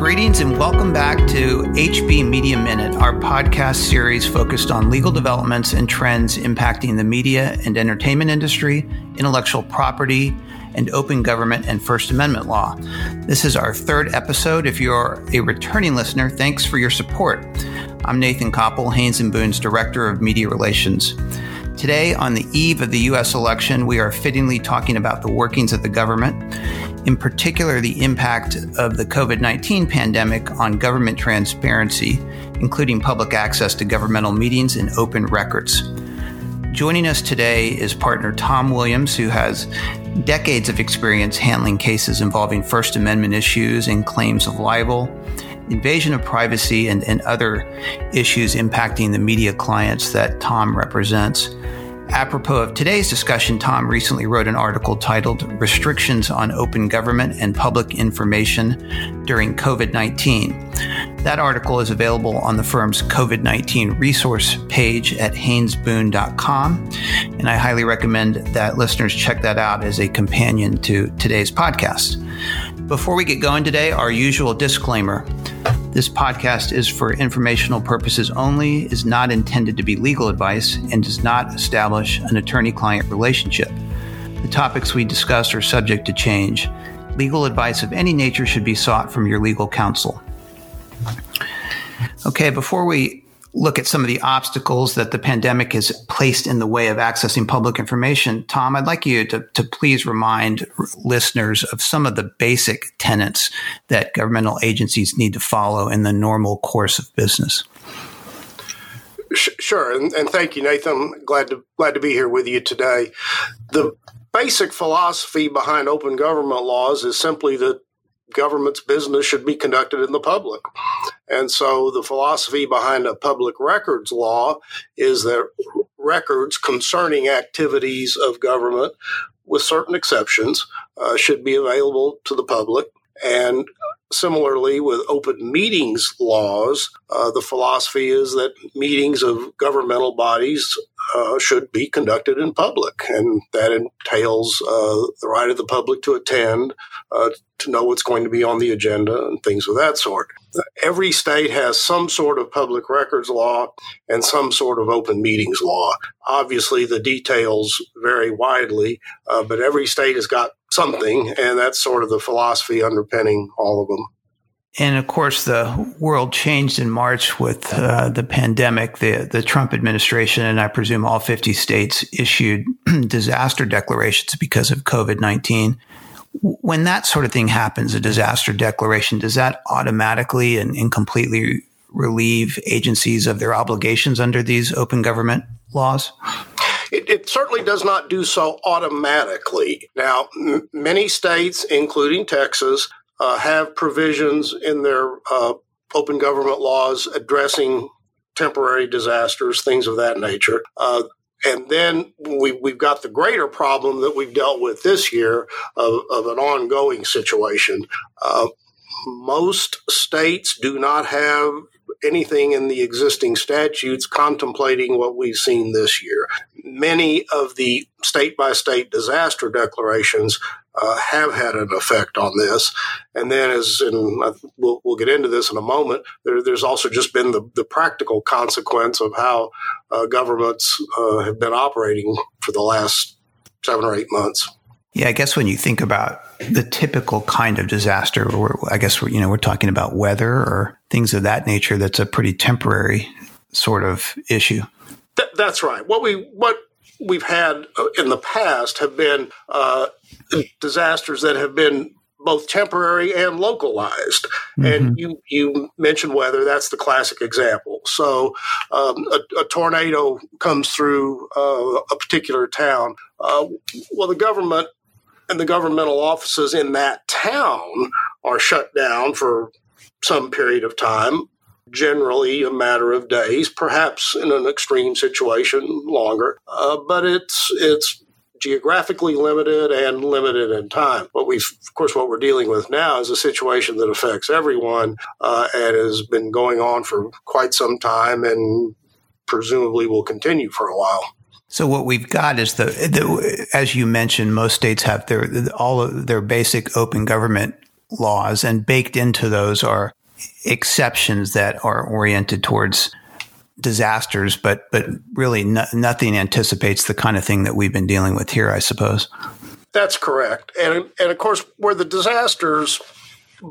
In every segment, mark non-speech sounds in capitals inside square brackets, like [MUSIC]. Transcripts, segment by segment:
Greetings and welcome back to HB Media Minute, our podcast series focused on legal developments and trends impacting the media and entertainment industry, intellectual property, and open government and First Amendment law. This is our third episode. If you're a returning listener, thanks for your support. I'm Nathan Koppel, Haynes and Boone's Director of Media Relations. Today, on the eve of the U.S. election, we are fittingly talking about the workings of the government, in particular, the impact of the COVID 19 pandemic on government transparency, including public access to governmental meetings and open records. Joining us today is partner Tom Williams, who has decades of experience handling cases involving First Amendment issues and claims of libel, invasion of privacy, and, and other issues impacting the media clients that Tom represents. Apropos of today's discussion, Tom recently wrote an article titled Restrictions on Open Government and Public Information During COVID 19. That article is available on the firm's COVID 19 resource page at haynesboone.com, and I highly recommend that listeners check that out as a companion to today's podcast. Before we get going today, our usual disclaimer. This podcast is for informational purposes only, is not intended to be legal advice, and does not establish an attorney client relationship. The topics we discuss are subject to change. Legal advice of any nature should be sought from your legal counsel. Okay, before we look at some of the obstacles that the pandemic has placed in the way of accessing public information, Tom, I'd like you to, to please remind listeners of some of the basic tenets that governmental agencies need to follow in the normal course of business. Sure, and, and thank you, Nathan. Glad to glad to be here with you today. The basic philosophy behind open government laws is simply that government's business should be conducted in the public. And so the philosophy behind a public records law is that records concerning activities of government, with certain exceptions, uh, should be available to the public. And similarly, with open meetings laws, uh, the philosophy is that meetings of governmental bodies uh, should be conducted in public, and that entails uh, the right of the public to attend, uh, to know what's going to be on the agenda, and things of that sort. Every state has some sort of public records law and some sort of open meetings law. Obviously, the details vary widely, uh, but every state has got something, and that's sort of the philosophy underpinning all of them. And of course, the world changed in March with uh, the pandemic. The, the Trump administration, and I presume all 50 states, issued [CLEARS THROAT] disaster declarations because of COVID 19. When that sort of thing happens, a disaster declaration, does that automatically and, and completely relieve agencies of their obligations under these open government laws? It, it, certainly does not do so automatically. Now, m- many states, including Texas, uh, have provisions in their uh, open government laws addressing temporary disasters, things of that nature. Uh, and then we, we've got the greater problem that we've dealt with this year of, of an ongoing situation. Uh, most states do not have anything in the existing statutes contemplating what we've seen this year. Many of the state by state disaster declarations uh, have had an effect on this. And then, as in, we'll, we'll get into this in a moment, there, there's also just been the, the practical consequence of how uh, governments uh, have been operating for the last seven or eight months. Yeah, I guess when you think about the typical kind of disaster, I guess we're, you know we're talking about weather or things of that nature. That's a pretty temporary sort of issue. Th- that's right. What we what we've had uh, in the past have been uh, disasters that have been both temporary and localized. Mm-hmm. And you you mentioned weather; that's the classic example. So, um, a, a, tornado comes through uh, a particular town. Uh, well, the government and the governmental offices in that town are shut down for some period of time generally a matter of days, perhaps in an extreme situation longer. Uh, but it's it's geographically limited and limited in time. What we, of course, what we're dealing with now is a situation that affects everyone uh, and has been going on for quite some time and presumably will continue for a while. So what we've got is the, the as you mentioned, most states have their all of their basic open government laws, and baked into those are exceptions that are oriented towards disasters, but but really no, nothing anticipates the kind of thing that we've been dealing with here, I suppose. That's correct, and and of course, where the disasters,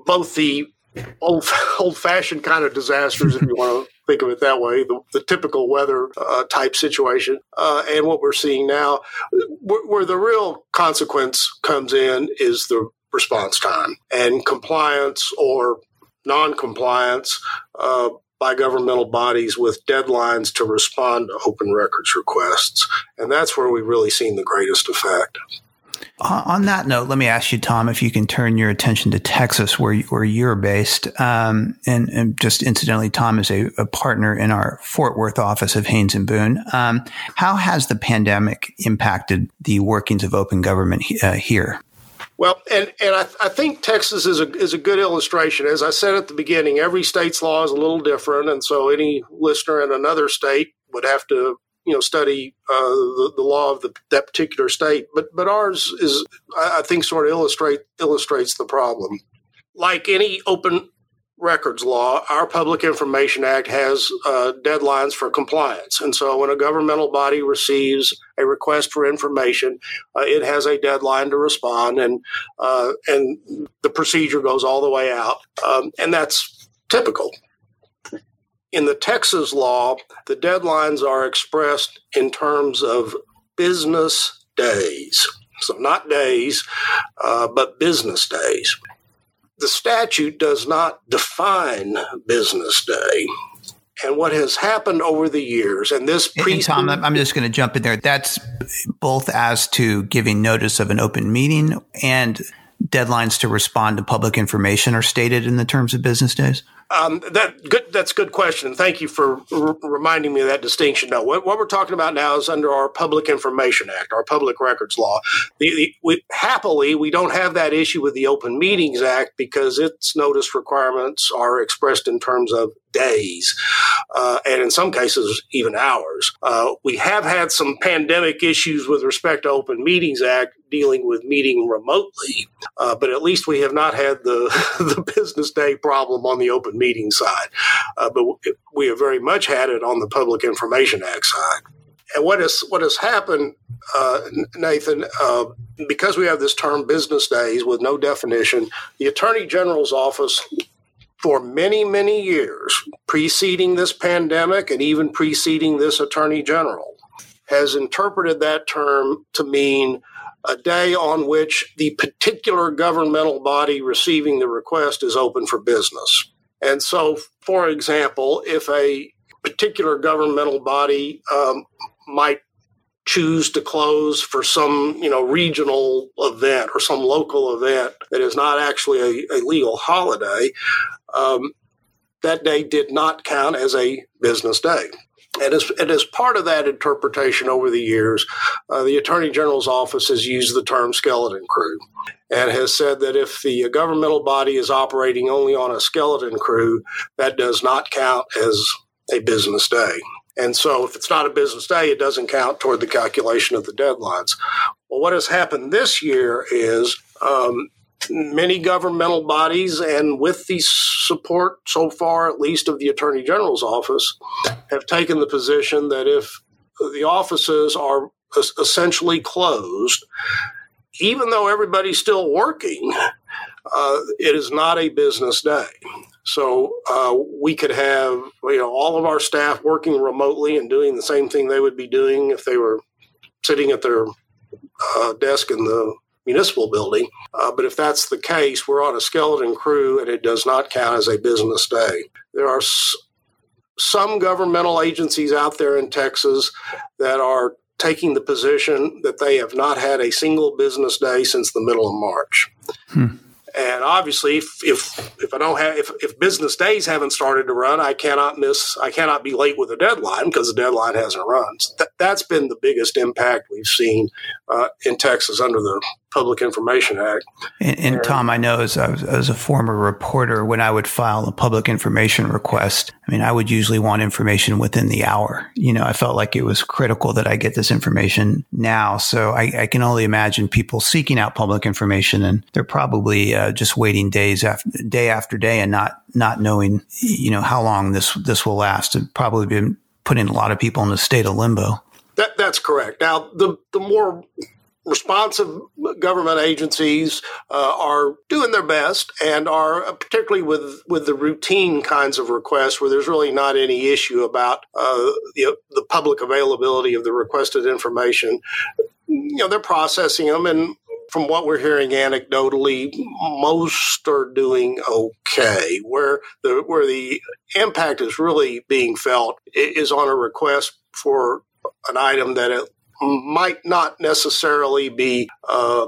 both the old [LAUGHS] old fashioned kind of disasters, if you want to [LAUGHS] think of it that way, the, the typical weather uh, type situation, uh, and what we're seeing now, where, where the real consequence comes in is the response time and compliance or non-compliance uh, by governmental bodies with deadlines to respond to open records requests. And that's where we've really seen the greatest effect. On that note, let me ask you, Tom, if you can turn your attention to Texas, where where you're based, um, and, and, just incidentally, Tom is a, a, partner in our Fort Worth office of Haynes and Boone. Um, how has the pandemic impacted the workings of open government uh, here? Well, and, and I, I, think Texas is a, is a good illustration. As I said at the beginning, every state's law is a little different. And so any listener in another state would have to, you know, study uh, the, the law of the, that particular state. But, but ours is, I think, sort of illustrate, illustrates the problem. Like any open records law, our Public Information Act has uh, deadlines for compliance. And so when a governmental body receives a request for information, uh, it has a deadline to respond, and uh, and the procedure goes all the way out, um, and that's typical. In the Texas law, the deadlines are expressed in terms of business days. So, not days, uh, but business days the statute does not define business day. And what has happened over the years, and this pre- and Tom, I'm just going to jump in there. That's both as to giving notice of an open meeting and deadlines to respond to public information are stated in the terms of business days. Um, that good. That's a good question. Thank you for r- reminding me of that distinction. No, what, what, we're talking about now is under our Public Information Act, our Public Records Law. The, the, we, happily, we don't have that issue with the Open Meetings Act because its notice requirements are expressed in terms of days, uh, and in some cases even hours. Uh, we have had some pandemic issues with respect to Open Meetings Act dealing with meeting remotely, uh, but at least we have not had the [LAUGHS] the business day problem on the Open Meeting side. Uh, but we have very much had it on the Public Information Act side. And what has what has happened, uh, Nathan? Uh, because we have this term business days with no definition, the Attorney General's office for many, many years, preceding this pandemic and even preceding this attorney general, has interpreted that term to mean a day on which the particular governmental body receiving the request is open for business. And so, for example, if a particular governmental body um, might choose to close for some you know regional event or some local event that is not actually a, a legal holiday um, that day did not count as a business day. And as, and as part of that interpretation over the years, uh, the Attorney General's office has used the term skeleton crew and has said that if the governmental body is operating only on a skeleton crew, that does not count as a business day. And so if it's not a business day, it doesn't count toward the calculation of the deadlines. Well, what has happened this year is um, many governmental bodies, and with the support so far, at least of the Attorney General's office, have taken the position that if the offices are essentially closed, even though everybody's still working, uh, it is not a business day. So uh, we could have you know all of our staff working remotely and doing the same thing they would be doing if they were sitting at their uh, desk in the municipal building. Uh, but if that's the case, we're on a skeleton crew and it does not count as a business day. There are s- some governmental agencies out there in Texas that are taking the position that they have not had a single business day since the middle of March. Hmm. And obviously, if, if, if I don't have if, if business days haven't started to run, I cannot miss I cannot be late with a deadline because the deadline hasn't run. So that, has been the biggest impact we've seen uh, in Texas under the Public Information Act. And, and Tom, I know as, as a former reporter, when I would file a public information request, I mean, I would usually want information within the hour. You know, I felt like it was critical that I get this information now. So I, I can only imagine people seeking out public information, and they're probably uh, just waiting days after day after day and not not knowing, you know, how long this this will last. It probably been putting a lot of people in a state of limbo. That, that's correct. Now, the the more responsive government agencies uh, are doing their best and are uh, particularly with with the routine kinds of requests where there's really not any issue about uh, the, the public availability of the requested information you know they're processing them and from what we're hearing anecdotally, most are doing okay. Where the where the impact is really being felt is on a request for an item that might not necessarily be uh,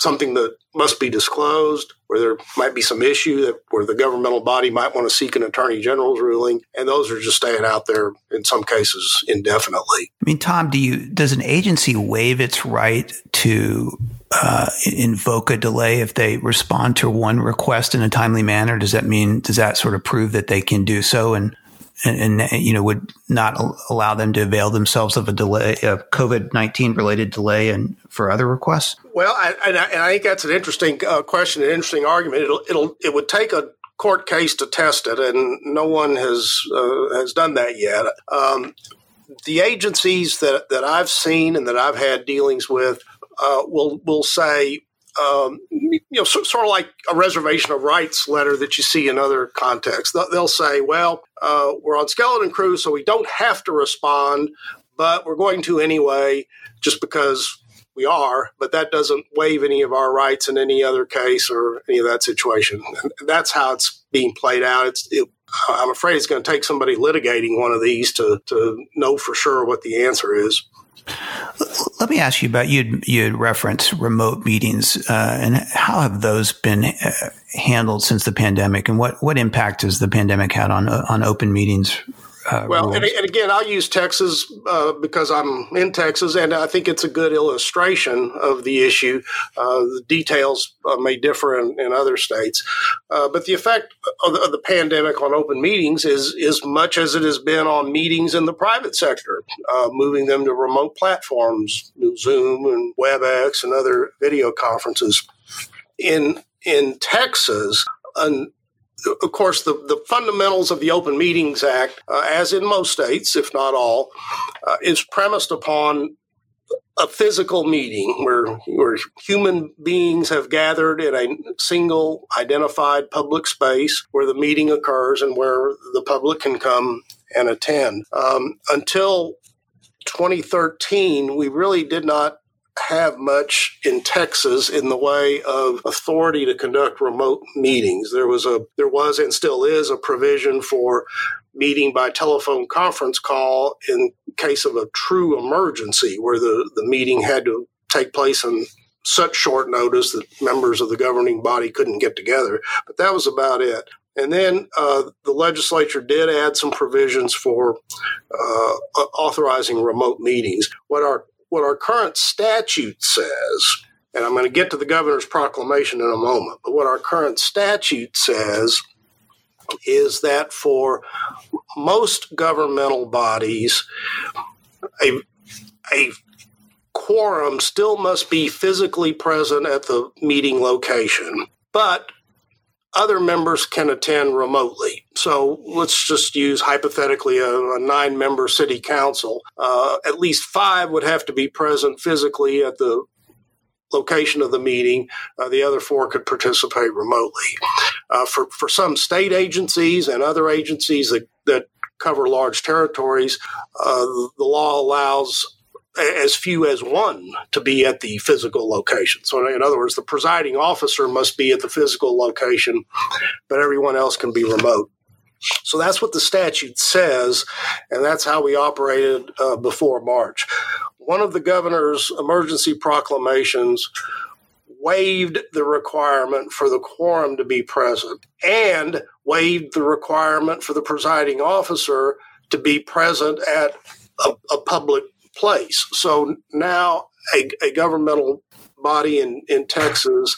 something that must be disclosed, where there might be some issue that where the governmental body might want to seek an attorney general's ruling, and those are just staying out there in some cases indefinitely. I mean, Tom, do you does an agency waive its right to uh, invoke a delay if they respond to one request in a timely manner? Does that mean does that sort of prove that they can do so and and, and, you know would not allow them to avail themselves of a delay, a COVID nineteen related delay, and for other requests. Well, I, and, I, and I think that's an interesting uh, question, an interesting argument. It'll, it'll, it would take a court case to test it, and no one has uh, has done that yet. Um, the agencies that that I've seen and that I've had dealings with uh, will will say um, you know, so, sort of like a reservation of rights letter that you see in other contexts. They'll say, well, uh, we're on skeleton crew, so we don't have to respond, but we're going to anyway, just because we are, but that doesn't waive any of our rights in any other case or any of that situation. And that's how it's being played out. It's, it, I'm afraid it's going to take somebody litigating one of these to, to know for sure what the answer is. Let me ask you about you. You referenced remote meetings, uh, and how have those been uh, handled since the pandemic, and what what impact has the pandemic had on on open meetings uh, well, and, and, again, I'll use Texas uh, because I'm in Texas, and I think it's a good illustration of the issue. Uh, the details uh, may differ in, in other states, uh, but the effect of the, of the, pandemic on open meetings is as much as it has been on meetings in the private sector, uh, moving them to remote platforms, Zoom and WebEx and other video conferences. In in Texas, an of course, the, the fundamentals of the Open Meetings Act, uh, as in most states, if not all, uh, is premised upon a physical meeting where, where human beings have gathered in a single identified public space where the meeting occurs and where the public can come and attend. Um, until 2013, we really did not have much in Texas in the way of authority to conduct remote meetings. There was a there was and still is a provision for meeting by telephone conference call in case of a true emergency where the, the meeting had to take place in such short notice that members of the governing body couldn't get together. But that was about it. And then uh, the legislature did add some provisions for uh, authorizing remote meetings. What our what our current statute says, and I'm going to get to the governor's proclamation in a moment, but what our current statute says is that for most governmental bodies, a, a quorum still must be physically present at the meeting location, but other members can attend remotely. So let's just use hypothetically a, a nine member city council. Uh, at least five would have to be present physically at the location of the meeting. Uh, the other four could participate remotely. Uh, for, for some state agencies and other agencies that, that cover large territories, uh, the law allows as few as one to be at the physical location. So, in other words, the presiding officer must be at the physical location, but everyone else can be remote. So that's what the statute says, and that's how we operated uh, before March. One of the governor's emergency proclamations waived the requirement for the quorum to be present and waived the requirement for the presiding officer to be present at a, a public place. So now a, a governmental body in, in Texas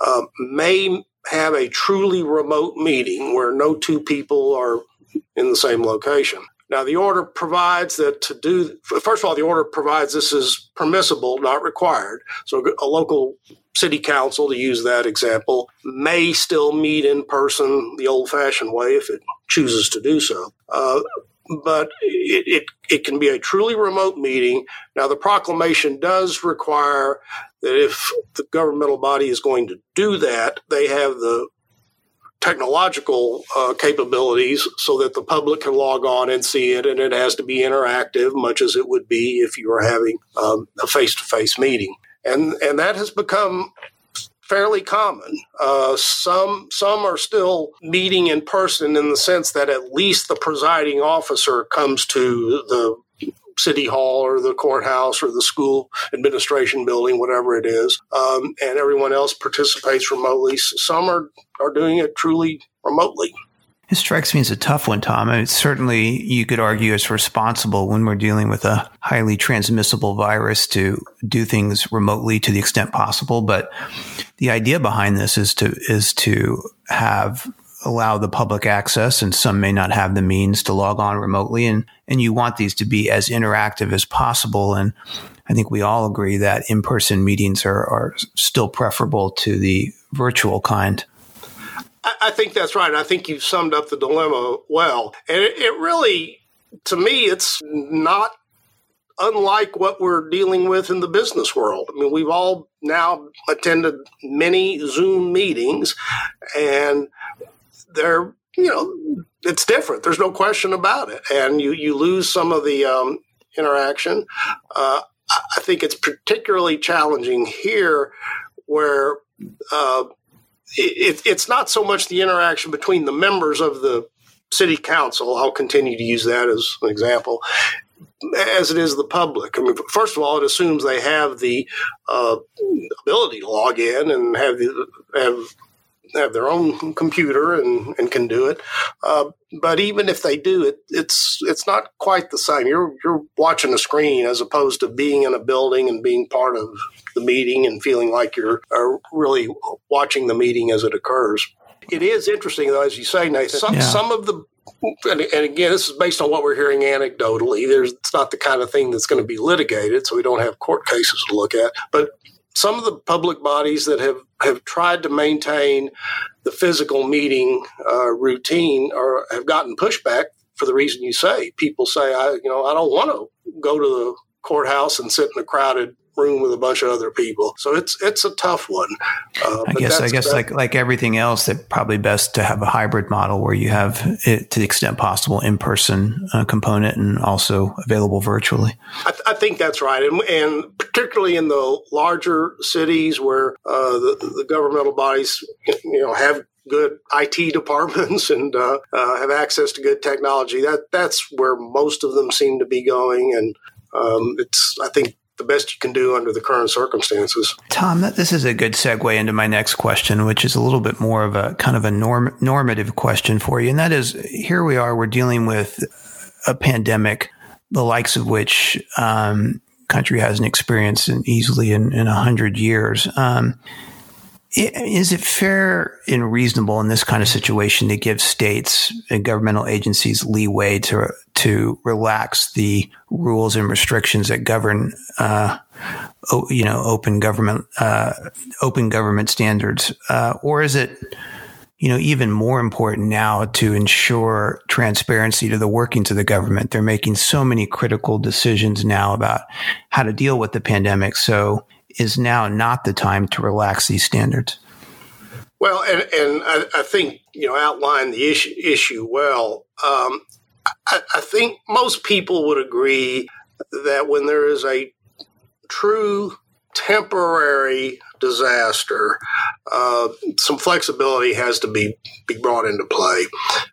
uh, may have a truly remote meeting where no two people are in the same location. Now, the order provides that to do, first of all, the order provides this is permissible, not required. So a local city council, to use that example, may still meet in person the old fashioned way if it chooses to do so. Uh, but it, it, it, can be a truly remote meeting. Now, the proclamation does require that if the governmental body is going to do that, they have the technological uh, capabilities so that the public can log on and see it, and it has to be interactive, much as it would be if you were having um, a face-to-face meeting. And and that has become fairly common. Uh, some some are still meeting in person in the sense that at least the presiding officer comes to the city hall or the courthouse or the school administration building, whatever it is, um, and everyone else participates remotely. Some are, are doing it truly remotely. It strikes me as a tough one, Tom. I mean, certainly you could argue it's responsible when we're dealing with a highly transmissible virus to do things remotely to the extent possible. But the idea behind this is to is to have allow the public access and some may not have the means to log on remotely and and you want these to be as interactive as possible and I think we all agree that in-person meetings are, are still preferable to the virtual kind. I think that's right. I think you've summed up the dilemma well. And it, it really, to me, it's not unlike what we're dealing with in the business world. I mean, we've all now attended many Zoom meetings, and they're you know it's different. There's no question about it, and you you lose some of the um, interaction. Uh, I think it's particularly challenging here, where uh, it, it's not so much the interaction between the members of the city council. I'll continue to use that as an example. As it is the public. I mean, first of all, it assumes they have the uh, ability to log in and have the, have have their own computer and, and can do it. Uh, but even if they do it, it's it's not quite the same. You're you're watching a screen as opposed to being in a building and being part of the meeting and feeling like you're uh, really watching the meeting as it occurs. It is interesting, though, as you say, Nathan. Some, yeah. some of the and, and, again, this is based on what we're hearing anecdotally. There's it's not the kind of thing that's going to be litigated, so we don't have court cases to look at. But some of the public bodies that have, have tried to maintain the physical meeting uh, routine or have gotten pushback for the reason you say. People say, I, you know, I don't want to go to the courthouse and sit in a crowded room with a bunch of other people. So it's it's a tough one. Uh, I guess I guess that, like like everything else, that probably best to have a hybrid model where you have it to the extent possible in person uh, component and also available virtually. I, th- I think that's right, and, and, particularly in the larger cities where uh, the, the governmental bodies you know have good IT [LAUGHS] departments and uh, uh, have access to good technology. That that's where most of them seem to be going, and um, it's I think the best you can do under the current circumstances. Tom, this is a good segue into my next question, which is a little bit more of a kind of a norm, normative question for you. And that is here we are, we're dealing with a pandemic, the likes of which um, country hasn't experienced in easily in, in 100 years. Um, is it fair and reasonable in this kind of situation to give states and governmental agencies leeway to to relax the rules and restrictions that govern, uh, you know, open government uh, open government standards, uh, or is it, you know, even more important now to ensure transparency to the workings of the government? They're making so many critical decisions now about how to deal with the pandemic. So is now not the time to relax these standards. Well, and, and I, I think you know outline the issue issue well. Um, I, I think most people would agree that when there is a true temporary disaster, uh, some flexibility has to be, be brought into play.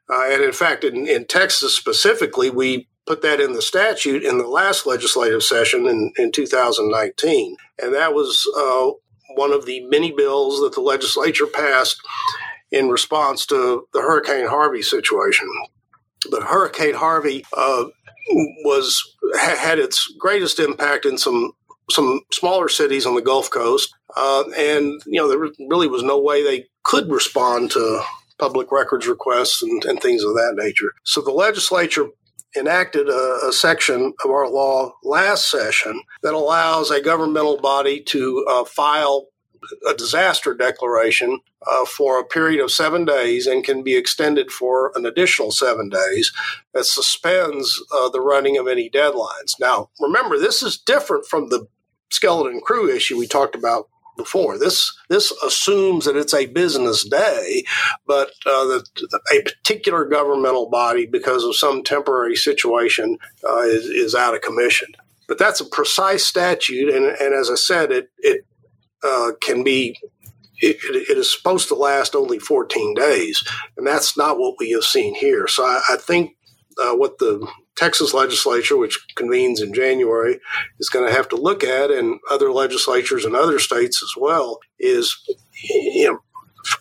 Uh, and in fact, in, in, Texas specifically, we put that in the statute in the last legislative session in, in 2019. And that was uh, one of the many bills that the legislature passed in response to the Hurricane Harvey situation. But Hurricane Harvey uh, was had its greatest impact in some some smaller cities on the Gulf Coast, uh, and you know there really was no way they could respond to public records requests and, and things of that nature. So the legislature enacted a, a, section of our law last session that allows a governmental body to uh, file a disaster declaration uh, for a period of seven days and can be extended for an additional seven days that suspends uh, the running of any deadlines. Now, remember, this is different from the skeleton crew issue we talked about before. This this assumes that it's a business day, but uh, that a particular governmental body, because of some temporary situation, uh, is, is out of commission. But that's a precise statute, and, and as I said, it it uh, can be it, it is supposed to last only 14 days, and that's not what we have seen here. So I, I think uh, what the Texas legislature, which convenes in January, is going to have to look at, and other legislatures in other states as well, is you know,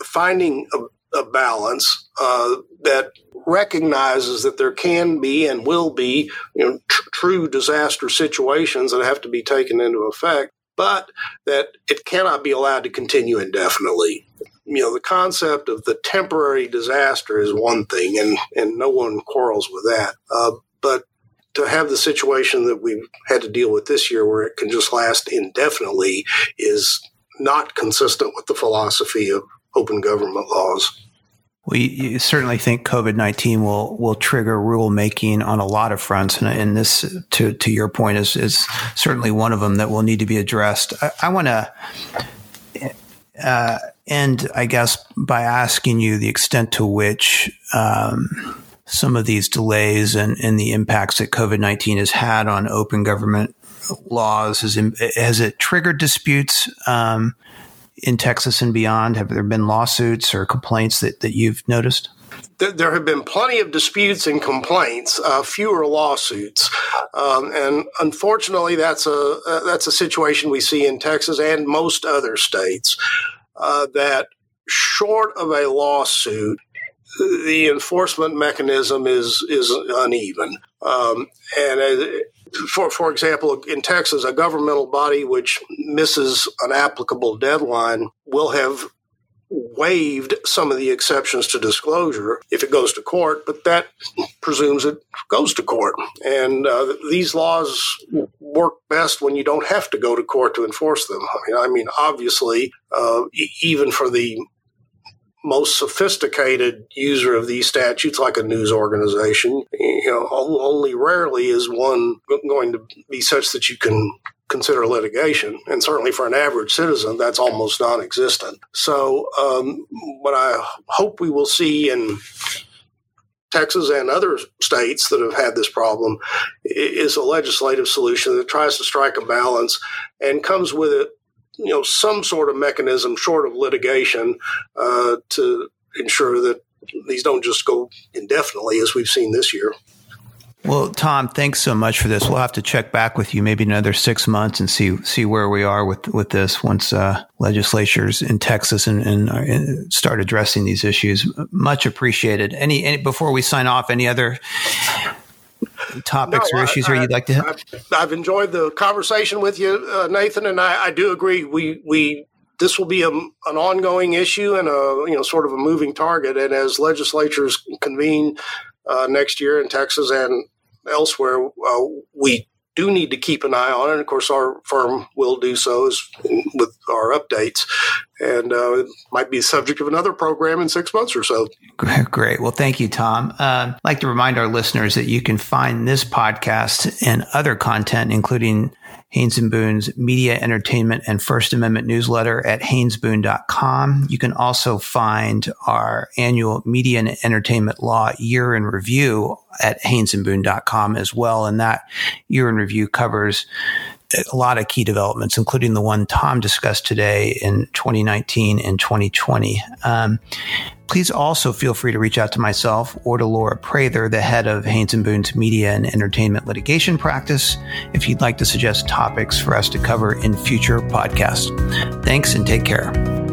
finding a, a balance uh, that recognizes that there can be and will be you know, tr- true disaster situations that have to be taken into effect, but that it cannot be allowed to continue indefinitely. You know, the concept of the temporary disaster is one thing, and, and no one quarrels with that. Uh, but to have the situation that we've had to deal with this year where it can just last indefinitely is not consistent with the philosophy of open government laws. Well, you, you certainly think COVID nineteen will will trigger rulemaking on a lot of fronts, and, and, this, to to your point, is is certainly one of them that will need to be addressed. I, I want to uh, end, I guess, by asking you the extent to which. Um, some of these delays and, and the impacts that COVID 19 has had on open government laws? Has, has it triggered disputes um, in Texas and beyond? Have there been lawsuits or complaints that, that you've noticed? There have been plenty of disputes and complaints, uh, fewer lawsuits, um, and unfortunately, that's a uh, that's a situation we see in Texas and most other states. Uh, that short of a lawsuit, the enforcement mechanism is is uneven. Um, and uh, for for example, in Texas, a governmental body which misses an applicable deadline will have waived some of the exceptions to disclosure if it goes to court, but that presumes it goes to court. And uh, these laws work best when you don't have to go to court to enforce them. I mean, I mean obviously, uh, even for the most sophisticated user of these statutes, like a news organization, you know, only rarely is one going to be such that you can consider litigation. And certainly for an average citizen, that's almost non existent. So, um, what I hope we will see in Texas and other states that have had this problem is a legislative solution that tries to strike a balance and comes with it you know some sort of mechanism short of litigation uh, to ensure that these don't just go indefinitely as we've seen this year. Well, Tom, thanks so much for this. We'll have to check back with you maybe another six months and see see where we are with with this once uh, legislatures in Texas and, and, and, uh, start addressing these issues. Much appreciated. Any, any before we sign off, any other topics no, or issues I, here you'd like to hit? I've, I've enjoyed the conversation with you, uh, Nathan, and I, I, do agree. We we this will be a, an ongoing issue and a you know sort of a moving target. And as legislatures convene uh, next year in Texas and elsewhere, uh, we do need to keep an eye on. And of course, our firm will do so with our updates. And uh, it might be the subject of another program in six months or so. Great. Well, thank you, Tom. Uh, I'd like to remind our listeners that you can find this podcast and other content, including Haynes and Boone's media, entertainment, and First Amendment newsletter at haynesboone.com. You can also find our annual media and entertainment law year in review at haynesandboone.com as well. And that year in review covers a lot of key developments, including the one Tom discussed today in 2019 and 2020. Um, Please also feel free to reach out to myself or to Laura Prather, the head of Haynes and Boone's media and entertainment litigation practice, if you'd like to suggest topics for us to cover in future podcasts. Thanks and take care.